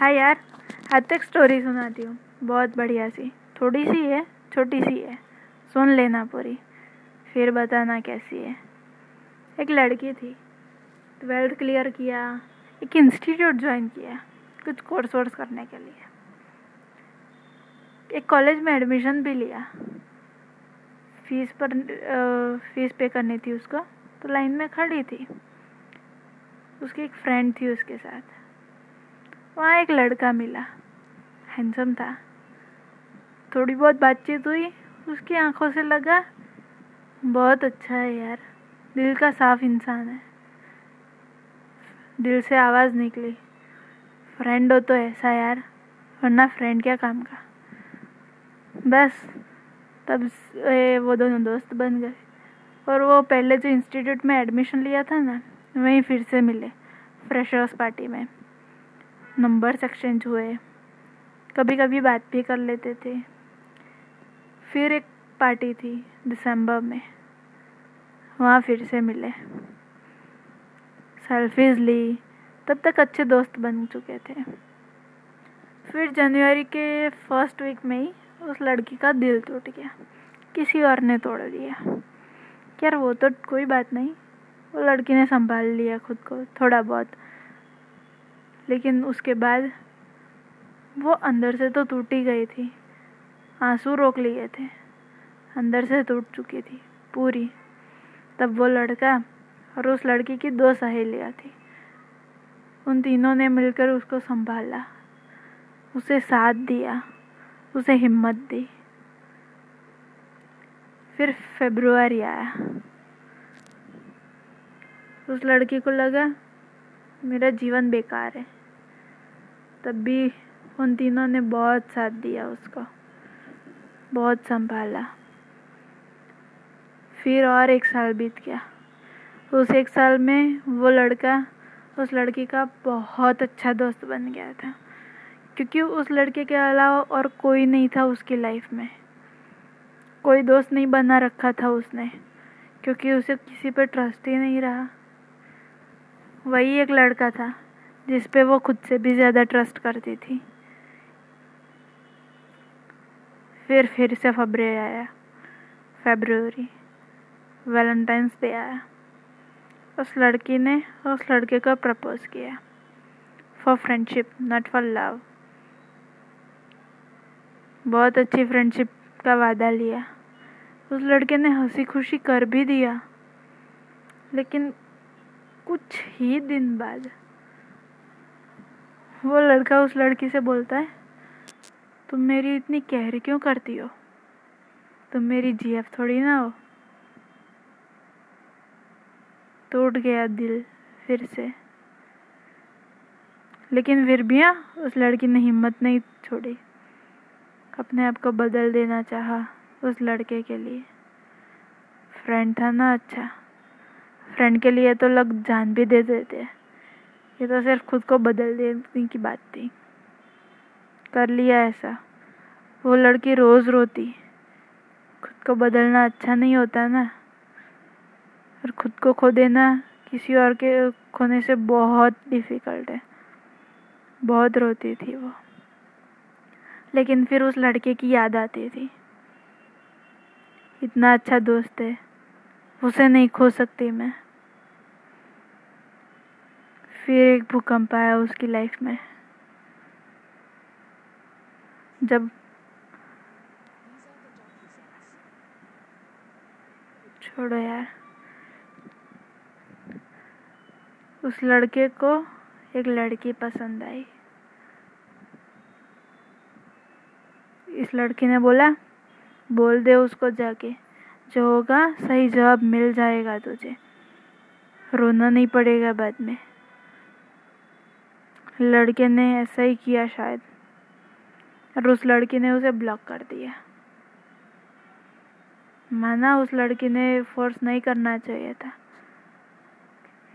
हाँ यार, हद तक स्टोरी सुनाती हूँ। बहुत बढ़िया सी। थोड़ी सी है, छोटी सी है। सुन लेना पूरी। फिर बताना कैसी है। एक लड़की थी। ट्वेल्थ क्लियर किया। एक इंस्टीट्यूट ज्वाइन किया। कुछ कोर्स वोर्स करने के लिए। एक कॉलेज में एडमिशन भी लिया। फ़ीस पर फ़ीस पे करनी थी उसको। तो लाइन में खड़ी थी। उसकी एक फ्रेंड थी उसके साथ। वहाँ एक लड़का मिला। हैंडसम था। थोड़ी बहुत बातचीत हुई, उसकी आँखों से लगा, बहुत अच्छा है यार, दिल का साफ़ इंसान है। दिल से आवाज़ निकली, फ्रेंड हो तो ऐसा यार, वरना फ्रेंड क्या काम का? बस, तब वो दोनों दोस्त बन गए। और वो पहले जो इंस्टीट्यूट में एडमिशन लिया था ना, वहीं फिर से मिले, फ्रेशर्स पार्टी में। नंबर्स एक्सचेंज हुए। कभी कभी बात भी कर लेते थे। फिर एक पार्टी थी दिसंबर में। वहाँ फिर से मिले। सेल्फीज ली। तब तक अच्छे दोस्त बन चुके थे। फिर जनवरी के फ़र्स्ट वीक में ही उस लड़की का दिल टूट गया। किसी और ने तोड़ दिया यार वो तो कोई बात नहीं। वो लड़की ने संभाल लिया खुद को थोड़ा बहुत। लेकिन उसके बाद वो अंदर से तो टूट गई थी। आँसू रोक लिए थे। अंदर से टूट चुकी थी पूरी। तब वो लड़का और उस लड़की की दो सहेलियाँ थी। उन तीनों ने मिलकर उसको संभाला। उसे साथ दिया। उसे हिम्मत दी। फिर फेब्रुआरी आया। उस लड़की को लगा, मेरा जीवन बेकार है। तब भी उन तीनों ने बहुत साथ दिया उसको। बहुत संभाला। फिर और एक साल बीत गया। उस एक साल में वो लड़का, उस लड़की का बहुत अच्छा दोस्त बन गया था। क्योंकि उस लड़के के अलावा और कोई नहीं था उसकी लाइफ में। कोई दोस्त नहीं बना रखा था उसने, क्योंकि उसे किसी पर ट्रस्ट ही नहीं रहा। वही एक लड़का था। जिस पे वो खुद से भी ज़्यादा ट्रस्ट करती थी। फिर फिर से फबरे आया। फेब्रुवरी वैलेंटाइंस डे आया। उस लड़की ने, उस लड़के को प्रपोज किया। For friendship not for love बहुत अच्छी फ्रेंडशिप का वादा लिया। उस लड़के ने हँसी खुशी कर भी दिया। लेकिन कुछ ही दिन बाद वो लड़का उस लड़की से बोलता है, तुम मेरी इतनी कहर क्यों करती हो? तुम मेरी जीएफ थोड़ी ना हो? टूट गया दिल फिर से। लेकिन फिर भी हाँ उस लड़की ने हिम्मत नहीं छोड़ी। अपने आप को बदल देना चाहा उस लड़के के लिए। फ्रेंड था ना अच्छा। फ्रेंड के लिए तो लोग जान भी दे देते। हैं ये तो सिर्फ़ खुद को बदल देने की बात थी। कर लिया ऐसा। वो लड़की रोज़ रोती। खुद को बदलना अच्छा नहीं होता ना। और खुद को खो देना किसी और के खोने से बहुत डिफ़िकल्ट है। बहुत रोती थी वो। लेकिन फिर उस लड़के की याद आती थी। इतना अच्छा दोस्त है। उसे नहीं खो सकती मैं। फिर एक भूकंप आया उसकी लाइफ में। जब छोड़ो यार। उस लड़के को एक लड़की पसंद आई। इस लड़की ने बोला, बोल दे उसको जाके, जो होगा सही जवाब मिल जाएगा तुझे। रोना नहीं पड़ेगा बाद में। लड़के ने ऐसा ही किया शायद। और उस लड़की ने उसे ब्लॉक कर दिया। माना उस लड़की ने फोर्स नहीं करना चाहिए था।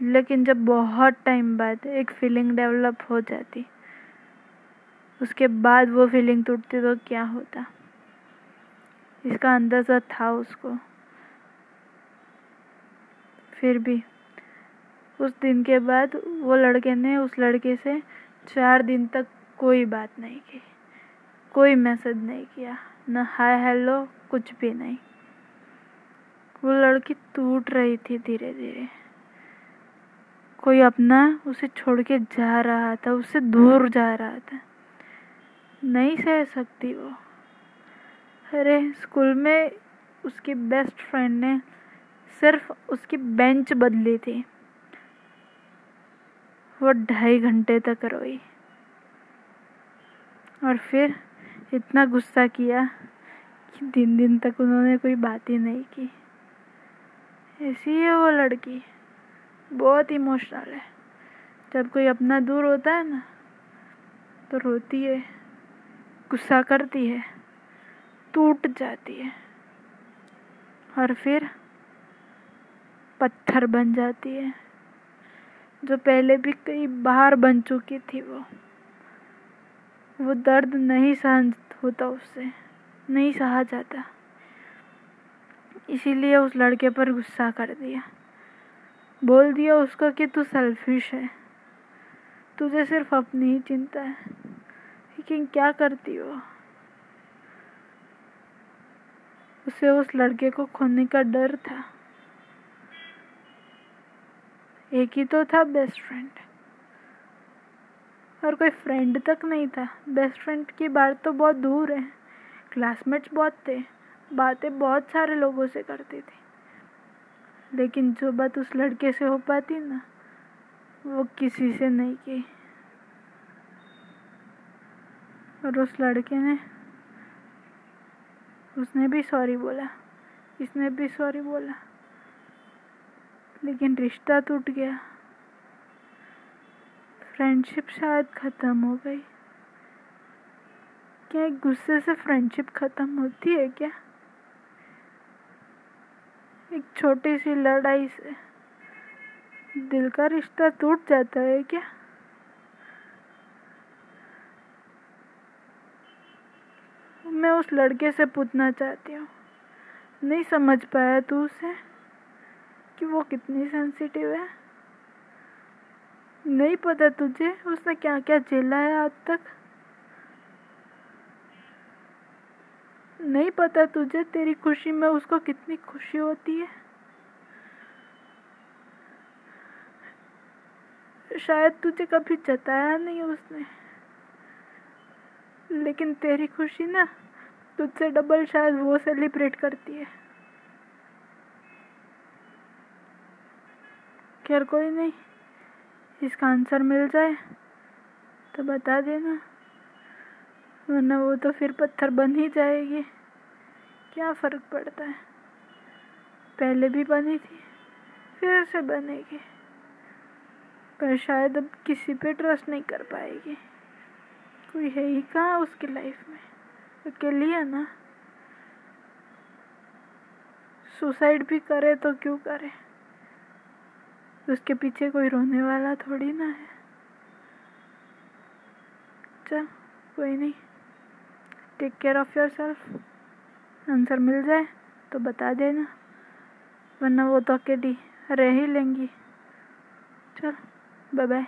लेकिन जब बहुत टाइम बाद एक फीलिंग डेवलप हो जाती, उसके बाद वो फीलिंग टूटती तो क्या होता? इसका अंदाज़ा था उसको। फिर भी उस दिन के बाद वो लड़के ने उस लड़के से चार दिन तक कोई बात नहीं की, कोई मैसेज नहीं किया, न हाय हेलो कुछ भी नहीं। वो लड़की टूट रही थी धीरे धीरे। कोई अपना उसे छोड़ के जा रहा था उससे दूर जा रहा था। नहीं सह सकती वो। अरे, स्कूल में उसकी बेस्ट फ्रेंड ने सिर्फ़ उसकी बेंच बदली थी। वो ढाई घंटे तक रोई। और फिर इतना गुस्सा किया कि दिन दिन तक उन्होंने कोई बात ही नहीं की। ऐसी है वो लड़की। बहुत इमोशनल है। जब कोई अपना दूर होता है ना तो रोती है, गुस्सा करती है, टूट जाती है। और फिर पत्थर बन जाती है। जो पहले भी कई बार बन चुकी थी वो। वो दर्द नहीं सहन होता उससे नहीं सहा जाता। इसीलिए उस लड़के पर गुस्सा कर दिया। बोल दिया उसको कि तू सेल्फिश है। तुझे सिर्फ़ अपनी ही चिंता है। लेकिन क्या करती हो? उसे उस लड़के को खोने का डर था। एक ही तो था बेस्ट फ्रेंड और कोई फ्रेंड तक नहीं था. बेस्ट फ्रेंड की बात तो बहुत दूर है. क्लासमेट्स बहुत थे. बातें बहुत सारे लोगों से करती थी. लेकिन जो बात उस लड़के से हो पाती ना, वो किसी से नहीं की. और उस लड़के ने, उसने भी सॉरी बोला. इसने भी सॉरी बोला. लेकिन रिश्ता टूट गया। फ्रेंडशिप शायद ख़त्म हो गई। क्या गुस्से से फ्रेंडशिप ख़त्म होती है क्या? एक छोटी सी लड़ाई से दिल का रिश्ता टूट जाता है क्या? मैं उस लड़के से पूछना चाहती हूँ। नहीं समझ पाया तू उसे। कि वो कितनी सेंसिटिव है। नहीं पता तुझे, उसने क्या क्या झेला है आज तक? नहीं पता तुझे, तेरी खुशी में उसको कितनी खुशी होती है? शायद तुझे कभी जताया नहीं उसने। लेकिन तेरी खुशी ना, तुझसे डबल शायद वो सेलिब्रेट करती है। खैर कोई नहीं, इसका आंसर मिल जाए तो बता देना, वरना वो तो फिर पत्थर बन ही जाएगी। क्या फ़र्क पड़ता है? पहले भी बनी थी, फिर से बनेगी, पर शायद अब किसी पे ट्रस्ट नहीं कर पाएगी। कोई है ही कहाँ उसकी लाइफ में? अकेली है ना? सुसाइड भी करे तो क्यों करे? उसके पीछे कोई रोने वाला थोड़ी ना है। चल, कोई नहीं। Take care of yourself answer मिल जाए तो बता देना। वरना वो तो अकेली रह ही लेंगी। चल bye bye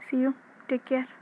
see you take care